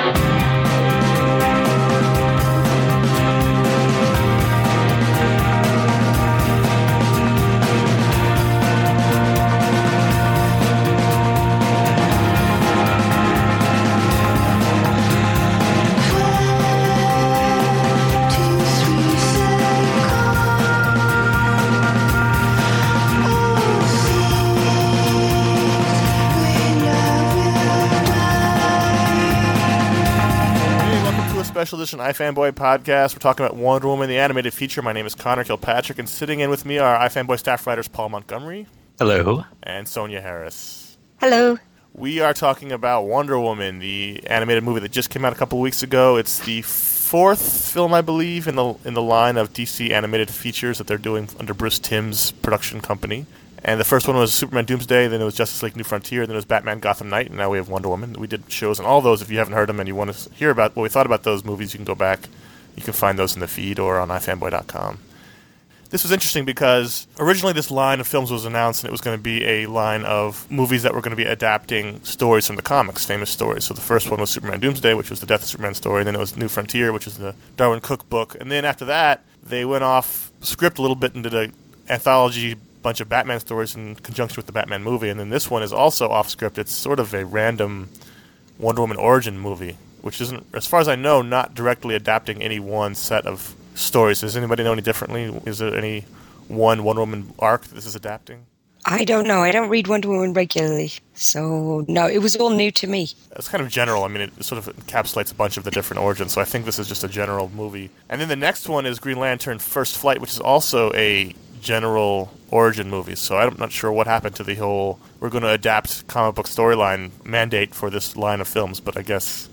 Hey, to a iFanboy podcast. We're talking about Wonder Woman, the animated feature. My name is Conor Kilpatrick, and sitting in with me are iFanboy staff writers Paul Montgomery Hello. and Sonia Harris. Hello. We are talking about Wonder Woman, the animated movie that just came out a couple weeks ago. It's the fourth film, I believe, in the in the line of DC animated features that they're doing under Bruce Timm's production company. And the first one was Superman Doomsday, then it was Justice League New Frontier, then it was Batman Gotham Knight, and now we have Wonder Woman. We did shows on all those. If you haven't heard them and you want to hear about what we thought about those movies, you can go back. You can find those in the feed or on ifanboy.com. This was interesting because originally this line of films was announced and it was going to be a line of movies that were going to be adapting stories from the comics, famous stories. So the first one was Superman Doomsday, which was the Death of Superman story, then it was New Frontier, which was the Darwyn Cooke book. And then after that, they went off script a little bit into the anthology bunch of Batman stories in conjunction with the Batman movie. And then this one is also off script. It's sort of a random Wonder Woman origin movie, which isn't, as far as I know, not directly adapting any one set of stories. Does anybody know any differently? Is there any one Wonder Woman arc that this is adapting? I don't know. I don't read Wonder Woman regularly, so no, it was all new to me. It's kind of general. I mean, it sort of encapsulates a bunch of the different origins. So I think this is just a general movie. And then the next one is Green Lantern: First Flight, which is also a general origin movies. So I'm not sure what happened to the whole we're going to adapt comic book storyline mandate for this line of films, but I guess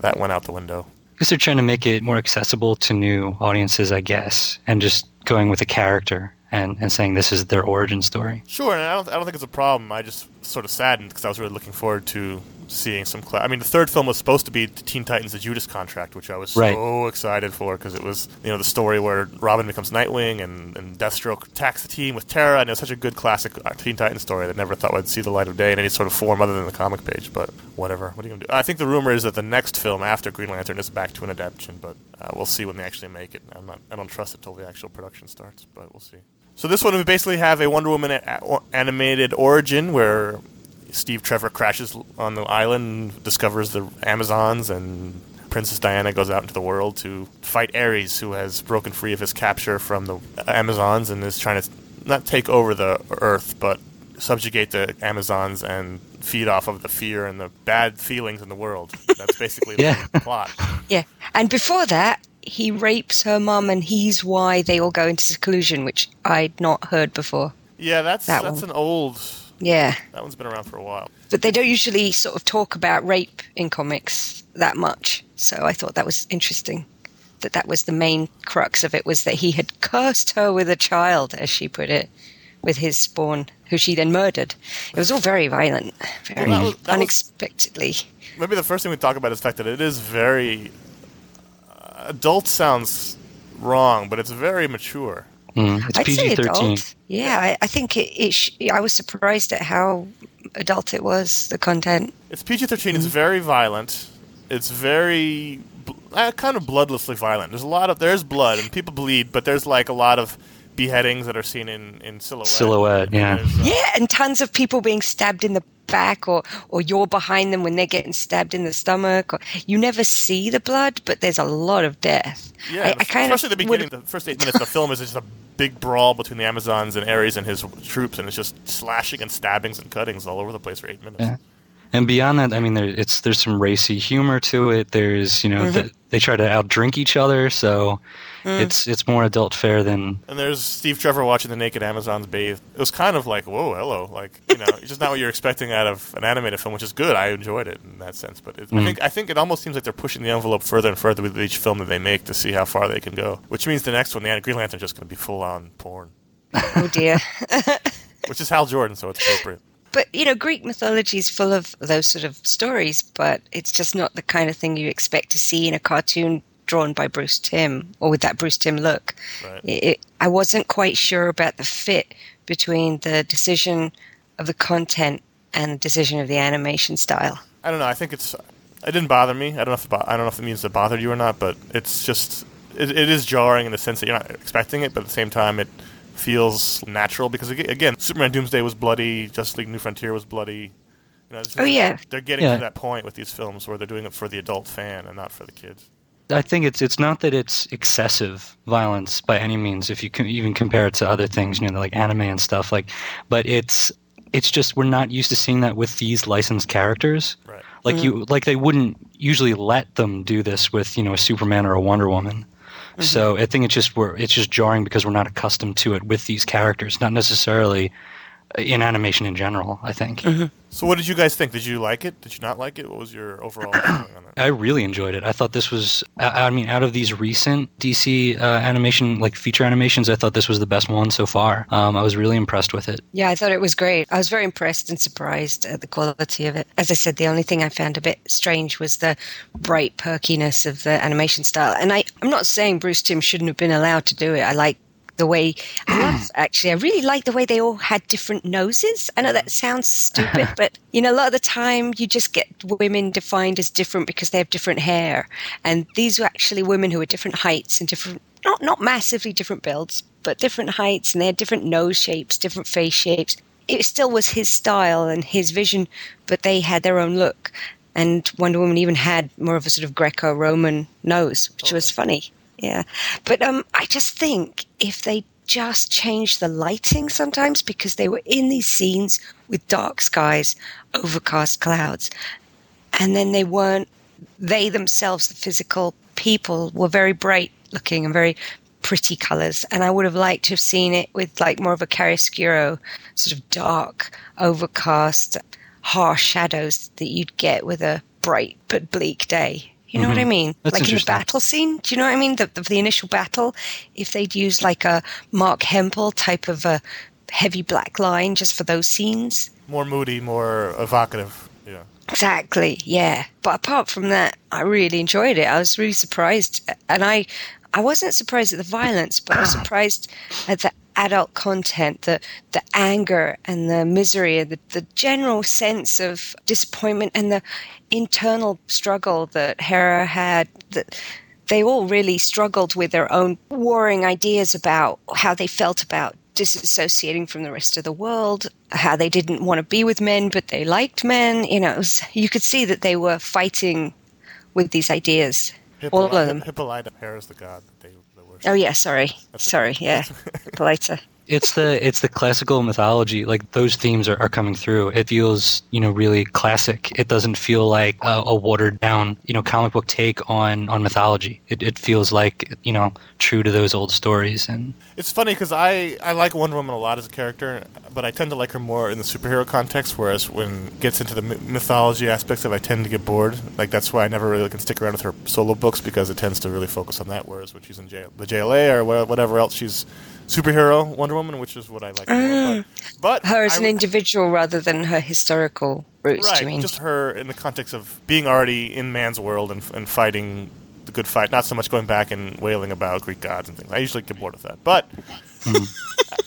that went out the window. Because they're trying to make it more accessible to new audiences, I guess, and just going with a character and, and saying this is their origin story. Sure, and I don't, I don't think it's a problem. I just sort of saddened because I was really looking forward to seeing some. Cl- I mean, the third film was supposed to be Teen Titans: The Judas Contract, which I was Right. so excited for because it was you know the story where Robin becomes Nightwing and, and Deathstroke attacks the team with Terra, and it was such a good classic uh, Teen Titans story that I never thought would see the light of day in any sort of form other than the comic page. But whatever, what are you gonna do? I think the rumor is that the next film after Green Lantern is back to an adaptation, but uh, we'll see when they actually make it. I'm not, I don't trust it till the actual production starts, but we'll see. So this one we basically have a Wonder Woman a- a- animated origin where Steve Trevor crashes on the island, discovers the Amazons, and Princess Diana goes out into the world to fight Ares, who has broken free of his capture from the Amazons and is trying to not take over the Earth, but subjugate the Amazons and feed off of the fear and the bad feelings in the world. That's basically Yeah. the plot. Yeah, and before that, he rapes her mum, and he's why they all go into seclusion, which I'd not heard before. Yeah, that's That that's one. an old. Yeah, That one's been around for a while. but they don't usually sort of talk about rape in comics that much. So I thought that was interesting. That that was the main crux of it was that he had cursed her with a child, as she put it, with his spawn, who she then murdered. It was all very violent, very Well, that was- that was- unexpectedly. Maybe the first thing we talk about is the fact that it is very uh, adult. Sounds wrong, but it's very mature. Mm, it's I'd say PG thirteen. adult. Yeah, I, I think it. it sh- I was surprised at how adult it was. The content. It's PG 13. Mm-hmm. It's very violent. It's very uh, kind of bloodlessly violent. There's a lot of there's blood and people bleed, but there's like a lot of beheadings that are seen in in silhouette. Silhouette, yeah. Uh, Yeah, and tons of people being stabbed in the back, or or you're behind them when they're getting stabbed in the stomach. Or, you never see the blood, but there's a lot of death. Yeah, I, I kind of especially the would- beginning. The first eight minutes of the film is just a big brawl between the Amazons and Ares and his troops, and it's just slashing and stabbings and cuttings all over the place for eight minutes. Yeah. And beyond that, I mean, there, it's there's some racy humor to it. There's you know Mm-hmm. th- they try to outdrink each other, so Mm. it's it's more adult fare than And there's Steve Trevor watching the naked Amazons bathe. It was kind of like, whoa, hello, like you know, it's just not what you're expecting out of an animated film, which is good. I enjoyed it in that sense, but it, I think I think it almost seems like they're pushing the envelope further and further with each film that they make to see how far they can go. Which means the next one, the Green Lantern's just going to be full on porn, oh dear. which is Hal Jordan, so it's appropriate. But you know, Greek mythology is full of those sort of stories, but it's just not the kind of thing you expect to see in a cartoon drawn by Bruce Timm or with that Bruce Timm look. Right. It, it, I wasn't quite sure about the fit between the decision of the content and the decision of the animation style. I don't know. I think it's. It didn't bother me. I don't know if it bo- I don't know if it means it bothered you or not, but it's just it, it is jarring in the sense that you're not expecting it, but at the same time it feels natural because again, Superman Doomsday was bloody, Justice League New Frontier was bloody. You know, it's oh, just- Oh, yeah. they're getting Yeah. to that point with these films where they're doing it for the adult fan and not for the kids. I think it's it's not that it's excessive violence by any means. If you can even compare it to other things, you know, like anime and stuff, like, but it's it's just we're not used to seeing that with these licensed characters. Right. Like you, mm-hmm. like they wouldn't usually let them do this with you know a Superman or a Wonder Woman. Mm-hmm. So I think it's just we're it's just jarring because we're not accustomed to it with these characters, not necessarily in animation in general. I think. So, what did you guys think? Did you like it? Did you not like it? What was your overall feeling on it? I really enjoyed it. I thought this was, I I mean, out of these recent DC uh, animation, like feature animations, I thought this was the best one so far. Um, I was really impressed with it. Yeah, I thought it was great. I was very impressed and surprised at the quality of it. As I said, the only thing I found a bit strange was the bright perkiness of the animation style. And I, I'm not saying Bruce Timm shouldn't have been allowed to do it. I like the way, I love, actually, I really like the way they all had different noses. I know that sounds stupid, but you know, a lot of the time you just get women defined as different because they have different hair. And these were actually women who were different heights and different not not massively different builds, but different heights, and they had different nose shapes, different face shapes. It still was his style and his vision, but they had their own look. And Wonder Woman even had more of a sort of Greco-Roman nose, which was funny. Yeah. But um, I just think if they just changed the lighting sometimes because they were in these scenes with dark skies, overcast clouds, and then they weren't, they themselves, the physical people, were very bright looking and very pretty colors. And I would have liked to have seen it with like more of a chiaroscuro, sort of dark, overcast, harsh shadows that you'd get with a bright but bleak day. You know what I mm-hmm. mean? That's like in the battle scene. Do you know what I mean? The, the, the initial battle, if they'd used like a Marc Hempel type of a heavy black line just for those scenes. More moody, more evocative. Yeah. Exactly, yeah. But apart from that, I really enjoyed it. I was really surprised, and I, I wasn't surprised at the violence, but I was surprised at the adult content, the the anger and the misery, and the, the general sense of disappointment and the internal struggle that Hera had. That they all really struggled with their own warring ideas about how they felt about disassociating from the rest of the world, how they didn't want to be with men, but they liked men. You know, was, you could see that they were fighting with these ideas. All of them. Hippolyta, Hera's the god that they. Oh yeah, sorry, That's sorry, yeah, Hippolyta. It's the it's the classical mythology like those themes are, are coming through it feels you know really classic it doesn't feel like a, a watered down you know comic book take on on mythology it, it feels like you know true to those old stories and It's funny because I, I like Wonder Woman a lot as a character, but I tend to like her more in the superhero context. Whereas when it gets into the mythology aspects of, it, I tend to get bored. Like that's why I never really can stick around with her solo books because it tends to really focus on that. Whereas when she's in jail, the JLA or whatever else, she's superhero Wonder Woman, which is what I like. more. But, mm. but Her as I- an individual rather than her historical roots. right? you mean? Just her in the context of being already in man's world and, and fighting the good fight, not so much going back and wailing about Greek gods and things. I usually get bored with that, but mm.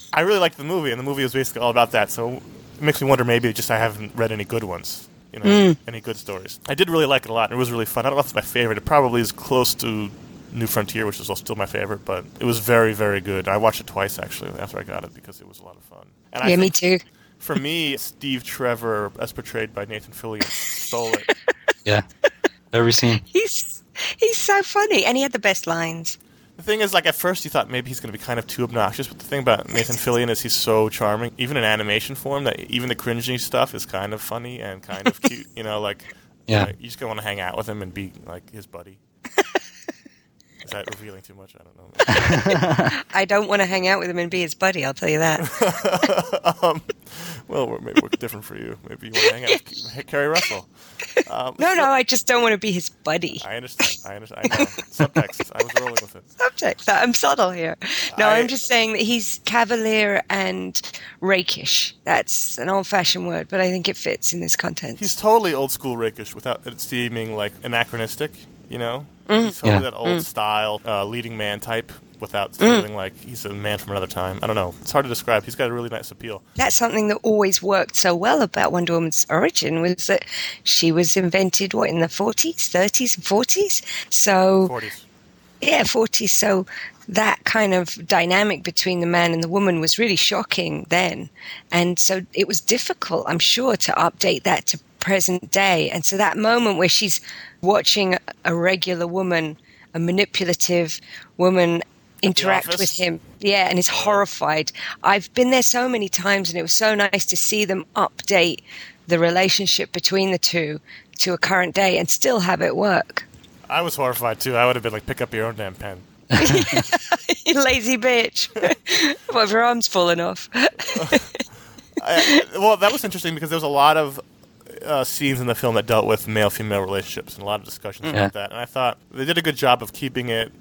I really liked the movie, and the movie was basically all about that. So it makes me wonder maybe just I haven't read any good ones, you know, mm. any good stories. I did really like it a lot, and it was really fun. I don't know if it's my favorite. It probably is close to New Frontier, which is still my favorite, but it was very, very good. I watched it twice actually after I got it because it was a lot of fun. And I yeah, me too. For me, Steve Trevor, as portrayed by Nathan Fillion, stole it. yeah every scene He's he's so funny, and he had the best lines. The thing is, like at first you thought maybe he's going to be kind of too obnoxious, but the thing about Nathan Fillion is he's so charming, even in animation form, that even the cringy stuff is kind of funny and kind of cute. You know, like Yeah. like, you just gonna want to hang out with him and be like his buddy. Is that revealing too much? I don't know. I don't want to hang out with him and be his buddy. I'll tell you that. um, well, we're, maybe we're different for you. Maybe you want to hang out with Keri Russell. Um, No, no, I just don't want to be his buddy. I understand. I understand. I know. Subtext. I was rolling with it. subject. I'm subtle here. No, I- I'm just saying that he's cavalier and rakish. That's an old-fashioned word, but I think it fits in this context. He's totally old school rakish without it seeming like anachronistic, you know? Mm. He's totally Yeah. that old style uh, leading man type without feeling like he's a man from another time. I don't know. It's hard to describe. He's got a really nice appeal. That's something that always worked so well about Wonder Woman's origin was that she was invented what in the 40s, 30s, 40s. So 40s. yeah, 40s. So that kind of dynamic between the man and the woman was really shocking then. And so it was difficult, I'm sure, to update that to present day. And so that moment where she's watching a regular woman, a manipulative woman, interact with him. Yeah, and is horrified. I've been there so many times, and it was so nice to see them update the relationship between the two to a current day and still have it work. I was horrified too. I would have been like, pick up your own damn pen. You lazy bitch. what if your arm's falling off? I, well, that was interesting because there was a lot of uh, scenes in the film that dealt with male female relationships and a lot of discussions Yeah. about that. And I thought they did a good job of keeping it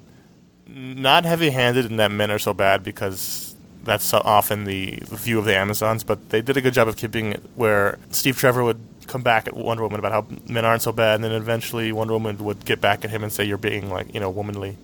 not heavy handed in that men are so bad because that's so often the view of the Amazons, but they did a good job of keeping it where Steve Trevor would come back at Wonder Woman about how men aren't so bad, and then eventually Wonder Woman would get back at him and say, You're being, like, you know, womanly.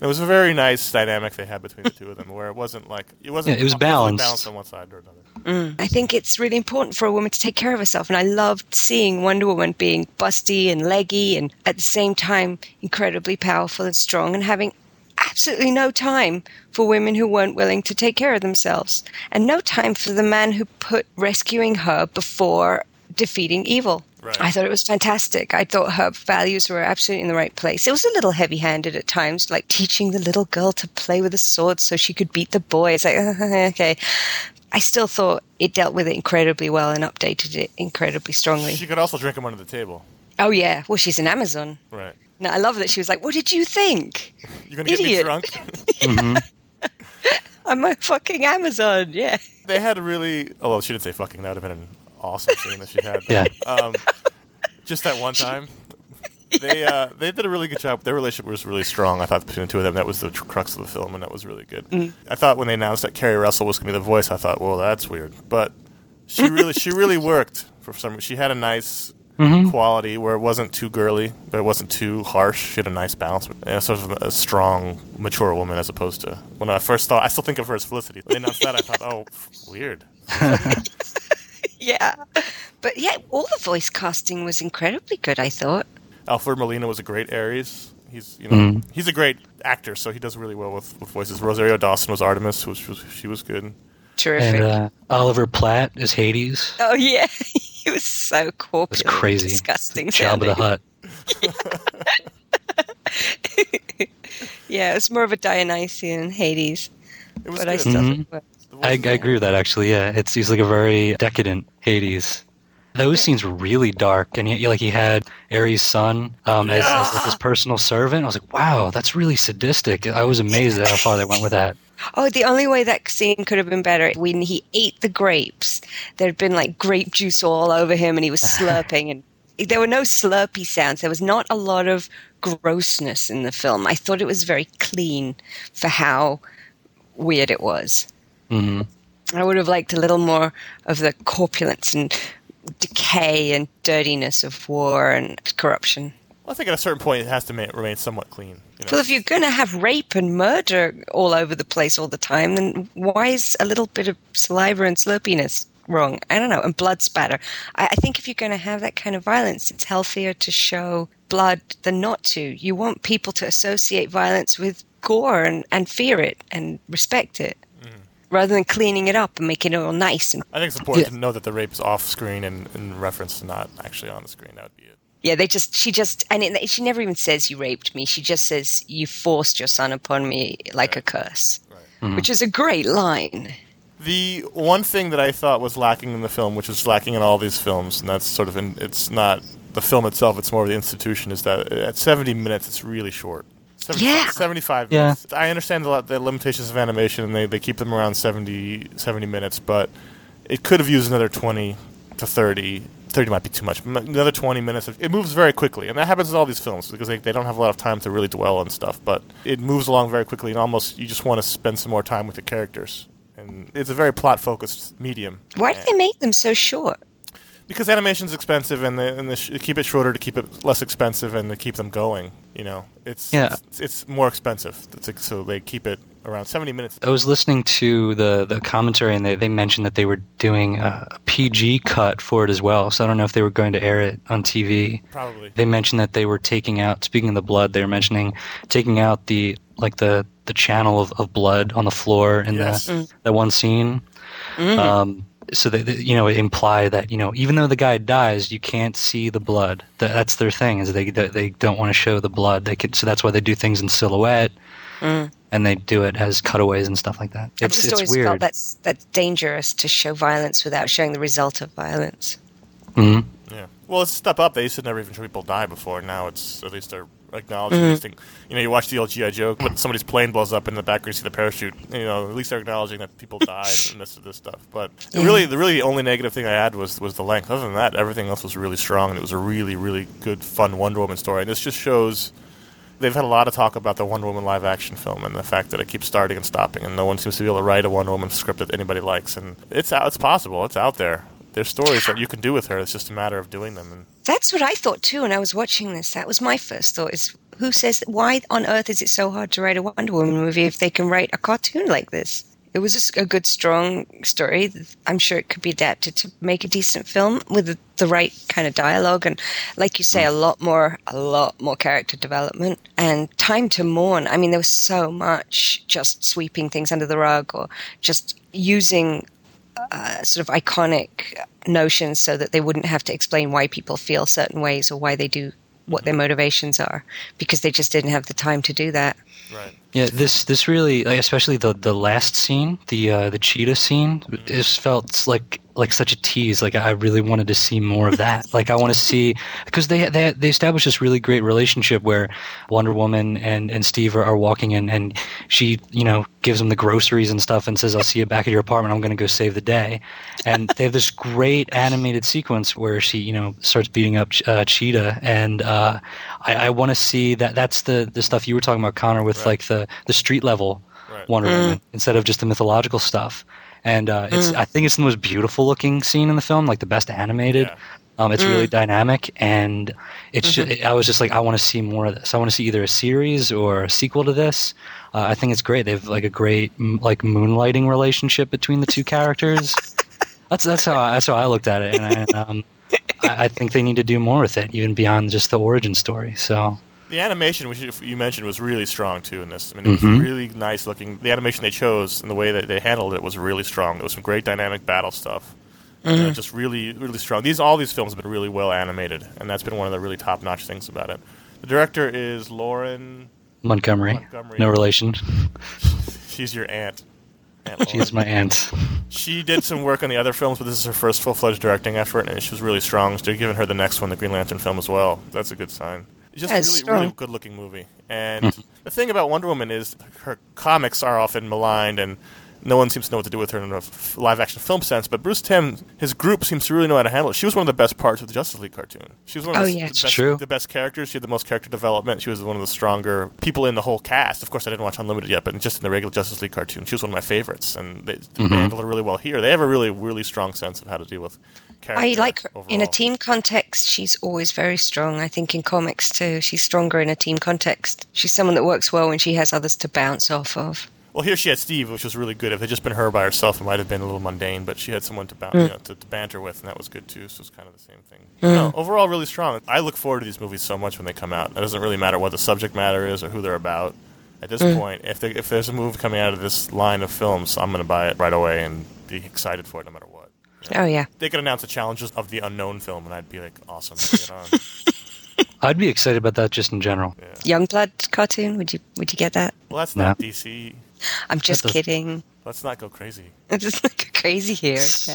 It was a very nice dynamic they had between the two of them, where it wasn't like it wasn't Yeah, it was balanced. balanced on one side or another. Mm. I think it's really important for a woman to take care of herself. And I loved seeing Wonder Woman being busty and leggy and at the same time incredibly powerful and strong and having absolutely no time for women who weren't willing to take care of themselves. And no time for the man who put rescuing her before defeating evil. Right. I thought it was fantastic. I thought her values were absolutely in the right place. It was a little heavy handed at times, like teaching the little girl to play with a sword so she could beat the boy. It's like, okay. I still thought it dealt with it incredibly well and updated it incredibly strongly. She could also drink them under the table. Oh, yeah. Well, she's an Amazon. Right. No, I love that she was like, What did you think? You're gonna get me Idiot. drunk. I'm a fucking Amazon. Yeah. they had a really. Oh, well, she didn't say fucking. That would have been an awesome scene that she had. Yeah. Um, just that one time. They uh, they did a really good job. Their relationship was really strong. I thought between the two of them, that was the tr- crux of the film, and that was really good. I thought when they announced that Keri Russell was going to be the voice, I thought, well, that's weird. But she really she really worked for some. She had a nice quality where it wasn't too girly, but it wasn't too harsh. She had a nice balance. Yeah, sort of a strong, mature woman as opposed to when I first thought. I still think of her as Felicity. When they announced that, I thought, oh, weird. Yeah. But yeah, all the voice casting was incredibly good, I thought. Alfred Molina was a great Ares. He's you know he's a great actor, so he does really well with, with voices. Rosario Dawson was Artemis, which was she was good. Terrific. And uh, Oliver Platt is Hades. oh, yeah. he was so corpulent. It's crazy. Disgusting. Jabba the sounding. Hutt. Yeah, it's more of a Dionysian Hades. It was But good. I still Mhm. think it worked. I, I agree with that actually. Yeah, it's he's like a very decadent Hades. Those scenes were really dark, and he, like he had Ares' son um, as, as like his personal servant. I was like, wow, that's really sadistic. I was amazed at how far they went with that. Oh, the only way that scene could have been better when he ate the grapes. There had been like grape juice all over him, and he was slurping, and there were no slurpy sounds. There was not a lot of grossness in the film. I thought it was very clean for how weird it was. hmm I would have liked a little more of the corpulence and decay and dirtiness of war and corruption. Well, I think at a certain point it has to ma- remain somewhat clean. You know? Well, if you're going to have rape and murder all over the place all the time, then why is a little bit of saliva and slurpiness wrong? I don't know. And blood spatter. I, I think if you're going to have that kind of violence, it's healthier to show blood than not to. You want people to associate violence with gore and, and fear it and respect it. Rather than cleaning it up and making it all nice and I think it's important Yeah. to know that the rape is off screen and in reference to not actually on the screen. That would be it. Yeah, they just she just and it, she never even says you raped me. She just says you forced your son upon me like a curse, mm-hmm. which is a great line. The one thing that I thought was lacking in the film, which is lacking in all these films, and that's sort of in, it's not the film itself, it's more of the institution, is that at 70 minutes it's really short. 75, Yeah. 75 Yeah. minutes. I understand the, lot the limitations of animation, and they, they keep them around 70, 70 minutes, but it could have used another 20 to 30. 30 might be too much. Another 20 minutes. It moves very quickly, and that happens in all these films because they, they don't have a lot of time to really dwell on stuff. But it moves along very quickly, and almost you just want to spend some more time with the characters. And it's a very plot-focused medium. Why do they make them so short? Because animation's expensive, and they, and they sh- keep it shorter to keep it less expensive, and to keep them going. You know, it's Yeah. it's, it's more expensive, It's like- so they keep it around 70 minutes. I was listening to the, the commentary, and they, they mentioned that they were doing a, a PG cut for it as well. So I don't know if they were going to air it on TV. Probably. They mentioned that they were taking out. Speaking of the blood, they were mentioning taking out the like the the channel of, of blood on the floor in Yes. the that one scene. Um, so that that, you know imply that you know even though the guy dies, you can't see the blood. That, that's their thing is they they they don't want to show the blood. They could so that's why they do things in silhouette. And they do it as cutaways and stuff like that. I've It's just it's always weird. felt that's that's dangerous to show violence without showing the result of violence. Mhm. Yeah. Well, it's a step up. They used to never even show people die before. Now it's at least they're acknowledging mm-hmm. these things. You know, you watch the old GI Joe, when somebody's plane blows up in the background, you see the parachute. You know, at least they're acknowledging that people died and this this stuff. But Yeah. really, the really only negative thing I had was was the length. Other than that, everything else was really strong, and it was a really really good, fun Wonder Woman story. And this just shows. They've had a lot of talk about the Wonder Woman live action film and the fact that it keeps starting and stopping, and no one seems to be able to write a Wonder Woman script that anybody likes. And it's out, it's possible, it's out there. There's stories that you can do with her. It's just a matter of doing them. And That's what I thought too when I was watching this. That was my first thought: is who says why on earth is it so hard to write a Wonder Woman movie if they can write a cartoon like this? It was a good, strong story. I'm sure it could be adapted to make a decent film with the, the right kind of dialogue and, like you say, a hmm. lot more, a lot more character development and time to mourn. I mean, there was so much just sweeping things under the rug or just using uh, sort of iconic notions so that they wouldn't have to explain why people feel certain ways or why they do what their motivations are because they just didn't have the time to do that. Right. Yeah, this this really, like, especially the the last scene, the uh, the cheetah scene, is felt like like such a tease. Like I really wanted to see more of that. like I want to see because they they they established this really great relationship where Wonder Woman and and Steve are, are walking in, and she you know gives him the groceries and stuff, and says, "I'll see you back at your apartment. I'm going to go save the day." And they have this great animated sequence where she you know starts beating up uh, Cheetah, and uh, I, I want to see that. That's the the stuff you were talking about, Conor, with Right. like the the street level Right. Wonder Woman instead of just the mythological stuff. And uh, it's I think it's the most beautiful looking scene in the film, like the best animated. Yeah. Um, it's really dynamic, and it's ju- I was just like, I want to see more of this. I want to see either a series or a sequel to this. Uh, I think it's great. They have like a great m- like moonlighting relationship between the two characters. that's that's how I, that's how I looked at it, and, I, and um, I, I think they need to do more with it, even beyond just the origin story. So The animation, which you mentioned, was really strong too in this. I mean, it Mhm. was really nice looking. The animation they chose and the way that they handled it was really strong. There was some great dynamic battle stuff. Uh, just really, really strong. These all these films have been really well animated, and that's been one of the really top notch things about it. The director is Lauren. Montgomery, Montgomery. no relation. She's your aunt. aunt She is my aunt. She did some work on the other films, but this is her first full fledged directing effort, and she was really strong. So they're giving her the next one, the Green Lantern film, as well. That's a good sign. It's just That's a really, strong. really good looking movie. And the thing about Wonder Woman is her comics are often maligned, and no one seems to know what to do with her in a f- live action film sense. But Bruce Timm, his group seems to really know how to handle it. She was one of the best parts of the Justice League cartoon. She was one of Oh, the, yeah. the best, true. the best characters. She had the most character development. She was one of the stronger people in the whole cast. Of course, I didn't watch Unlimited yet, but just in the regular Justice League cartoon, she was one of my favorites, and they, they mm-hmm. handled her really well here. They have a really, really strong sense of how to deal with. I like her in a team context. She's always very strong. I think in comics too, she's stronger in a team context. She's someone that works well when she has others to bounce off of. Well, here she had Steve, which was really good. If it had just been her by herself, it might have been a little mundane. But she had someone to, bounce, Mm. you know, to, to banter with, and that was good too. So it's kind of the same thing. No, overall, really strong. I look forward to these movies so much when they come out. It doesn't really matter what the subject matter is or who they're about. At this Mm. point, if, there, if there's a movie coming out of this line of films, I'm going to buy it right away and be excited for it no matter what. Oh yeah, They could announce the Challengers of the Unknown film, and I'd be like, awesome, bring it on. I'd be excited about that just in general. Youngblood cartoon. Would you would you get that? Well, that's No. not DC. I'm just does- kidding. Let's not go crazy. I'm just like crazy here. Yeah.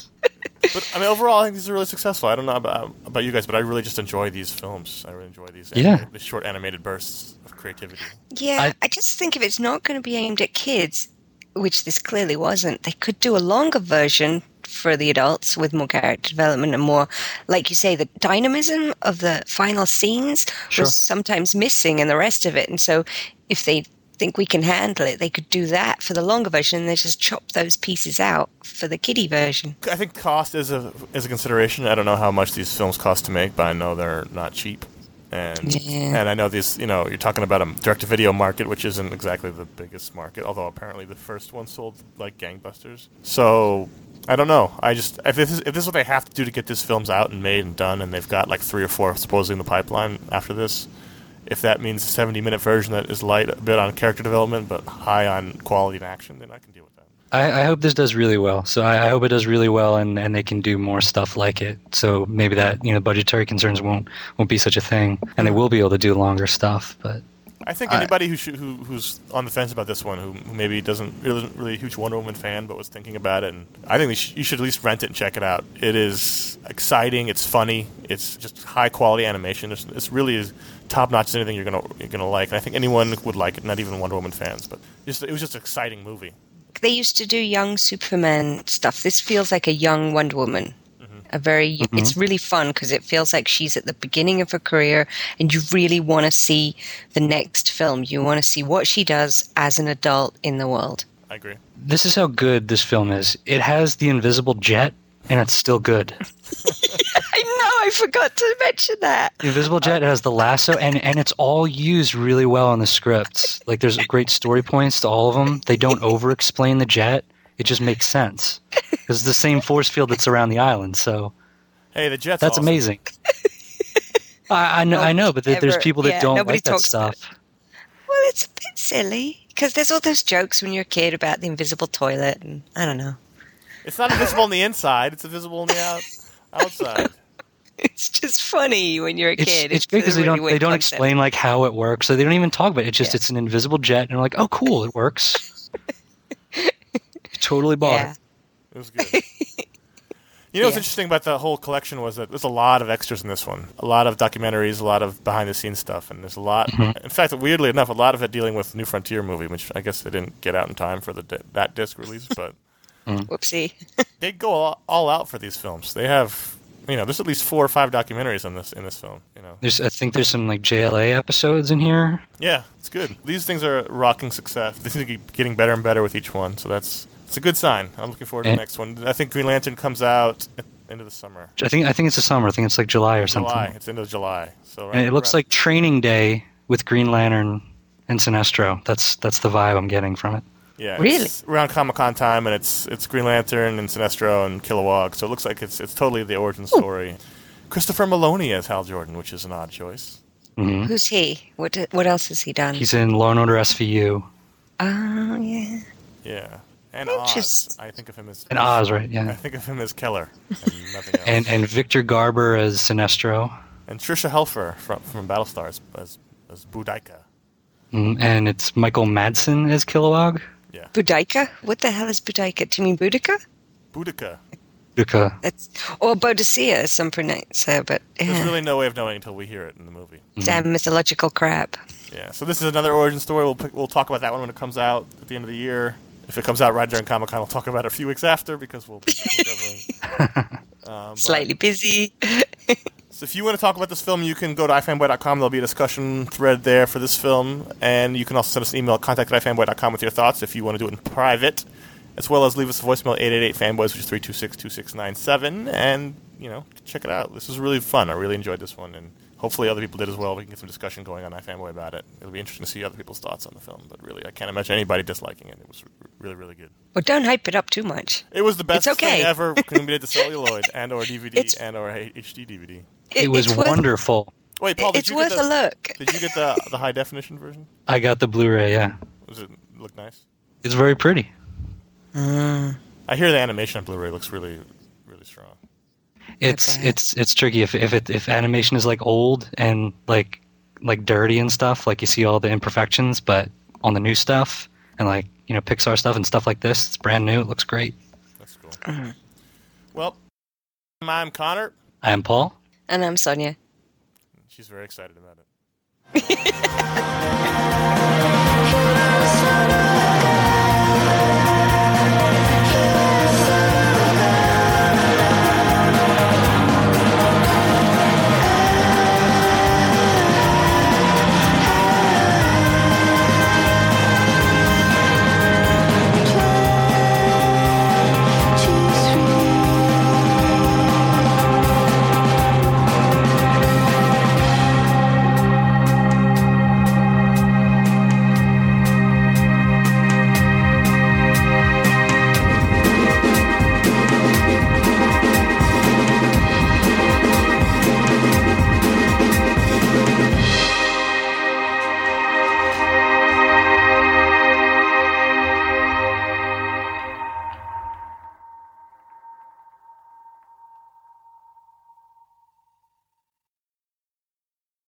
But I mean, overall, I think these are really successful. I don't know about, about you guys, but I really just enjoy these films. I really enjoy these, Yeah. these short animated bursts of creativity. Yeah, I- I, just think if it's not going to be aimed at kids, which this clearly wasn't, they could do a longer version for the adults with more character development and more, like you say, the dynamism of the final scenes Sure. was sometimes missing in the rest of it. And so if they think we can handle it, they could do that for the longer version and then just chop those pieces out for the kiddie version. I think cost is a is a consideration. I don't know how much these films cost to make, but I know they're not cheap. And Yeah. and I know these. You know, you're talking about a direct to video market, which isn't exactly the biggest market. Although apparently the first one sold like gangbusters. So I don't know. I just if this is, if this is what they have to do to get these films out and made and done, and they've got like three or four supposedly in the pipeline after this. If that means a 70 minute version that is light a bit on character development but high on quality and action, then I can deal with that. I, I hope this does really well. So I, I hope it does really well, and, and they can do more stuff like it. So maybe that you know budgetary concerns won't won't be such a thing, and they will be able to do longer stuff. But I think I- anybody who, should, who who's on the fence about this one, who, who maybe doesn't isn't really a huge Wonder Woman fan, but was thinking about it, and I think sh- you should at least rent it and check it out. It is exciting. It's funny. It's just high quality animation. It's, it's really as top notch as anything you're gonna you're gonna like. And I think anyone would like it, not even Wonder Woman fans. But just it was just an exciting movie. They used to do young Superman stuff. This feels like a young Wonder Woman. A very, it's mm-hmm. really fun because it feels like she's at the beginning of her career, and you really want to see the next film. You want to see what she does as an adult in the world. I agree. this is how good this film is. It has the invisible jet, and it's still good. I know, I forgot to mention that. The invisible jet has the lasso, and and it's all used really well in the scripts. Like there's great story points to all of them. They don't over explain the jet. It just makes sense because it's the same force field that's around the island. So Hey, the Jets. that's awesome. amazing. I, I know, I know, but there, there's people that yeah, don't like that talks about stuff. Well, it's a bit silly because there's all those jokes when you're a kid about the invisible toilet, and I don't know. It's not invisible on the inside; it's invisible on the out, outside. It's just funny when you're a It's, kid. it's good because they don't they don't explain like how it works, so they don't even talk about it. It's just Yeah. it's an invisible jet, and they're like, oh, cool, it works. Totally bought Yeah. it. It was good. You know what's Yeah. interesting about the whole collection was that there's a lot of extras in this one. A lot of documentaries, a lot of behind the scenes stuff, and there's a lot. Mm-hmm. In fact, weirdly enough, a lot of it dealing with New Frontier movie, which I guess they didn't get out in time for the that disc release, but Whoopsie. they go all, all out for these films. They have, you know, there's at least four or five documentaries in this in this film. You know, There's I think there's some like JLA episodes in here. yeah, it's good. These things are rocking success. They seem to keep getting better and better with each one, so that's it's a good sign. I'm looking forward to the eh. next one. I think Green Lantern comes out at the end of the summer. I think I think it's the summer. I think it's like July or something. July. It's end of July. So And it looks like Training Day with Green Lantern and Sinestro. That's that's the vibe I'm getting from it. yeah, Really? it's around Comic Con time, and it's it's Green Lantern and Sinestro and Kilowog. So it looks like it's it's totally the origin story. Christopher Meloni as Hal Jordan, which is an odd choice. Mm-hmm. Who's he? What What else has he done? He's in Law and Order SVU Oh, yeah. Yeah, and Oz. Interest- I think of him as and Oz, right? Yeah. I think of him as Keller and nothing else. And and Victor Garber as Sinestro. and Tricia Helfer from from Battlestar as as, as Boudica. Mm, And it's Michael Madsen as Kilowog. Yeah, Boudica? What the hell is Boudica? Do you mean Boudica? Boudica. Duca. That's or Boadicea, some pronounce her, but There's really no way of knowing until we hear it in the movie. damn mythological crap. Yeah, so this is another origin story. We'll pick, we'll talk about that one when it comes out at the end of the year. If it comes out right during Comic Con, we'll talk about it a few weeks after because we'll. we'll um, Slightly busy. So if you want to talk about this film, you can go to ifanboy.com. There'll be a discussion thread there for this film, and you can also send us an email at contact at ifanboy.com with your thoughts if you want to do it in private, as well as leave us a voicemail 888 fanboys, which is 326-2697, and you know check it out. This was really fun. I really enjoyed this one, and hopefully other people did as well. We can get some discussion going on ifanboy about it. It'll be interesting to see other people's thoughts on the film, but really, I can't imagine anybody disliking it. It was really, really good. Well, don't hype it up too much. It was the best It's okay. thing ever contributed to celluloid and or DVD It's- and or HD DVD. It was it's worth- wonderful. Wait, Paul, did it's you worth get the, a look. Did you get the the high definition version? I got the Blu-ray. Yeah, Does it look nice? it's very pretty. Mm. I hear the animation on Blu-ray looks really, really strong. It's bad. it's it's tricky if if it if animation is like old and like like dirty and stuff, like you see all the imperfections, but on the new stuff and like you know Pixar stuff and stuff like this, it's brand new. It looks great. That's cool. Uh-huh. Well, I'm Conor. I am Paul. And I'm Sonia. She's very excited about it. Should I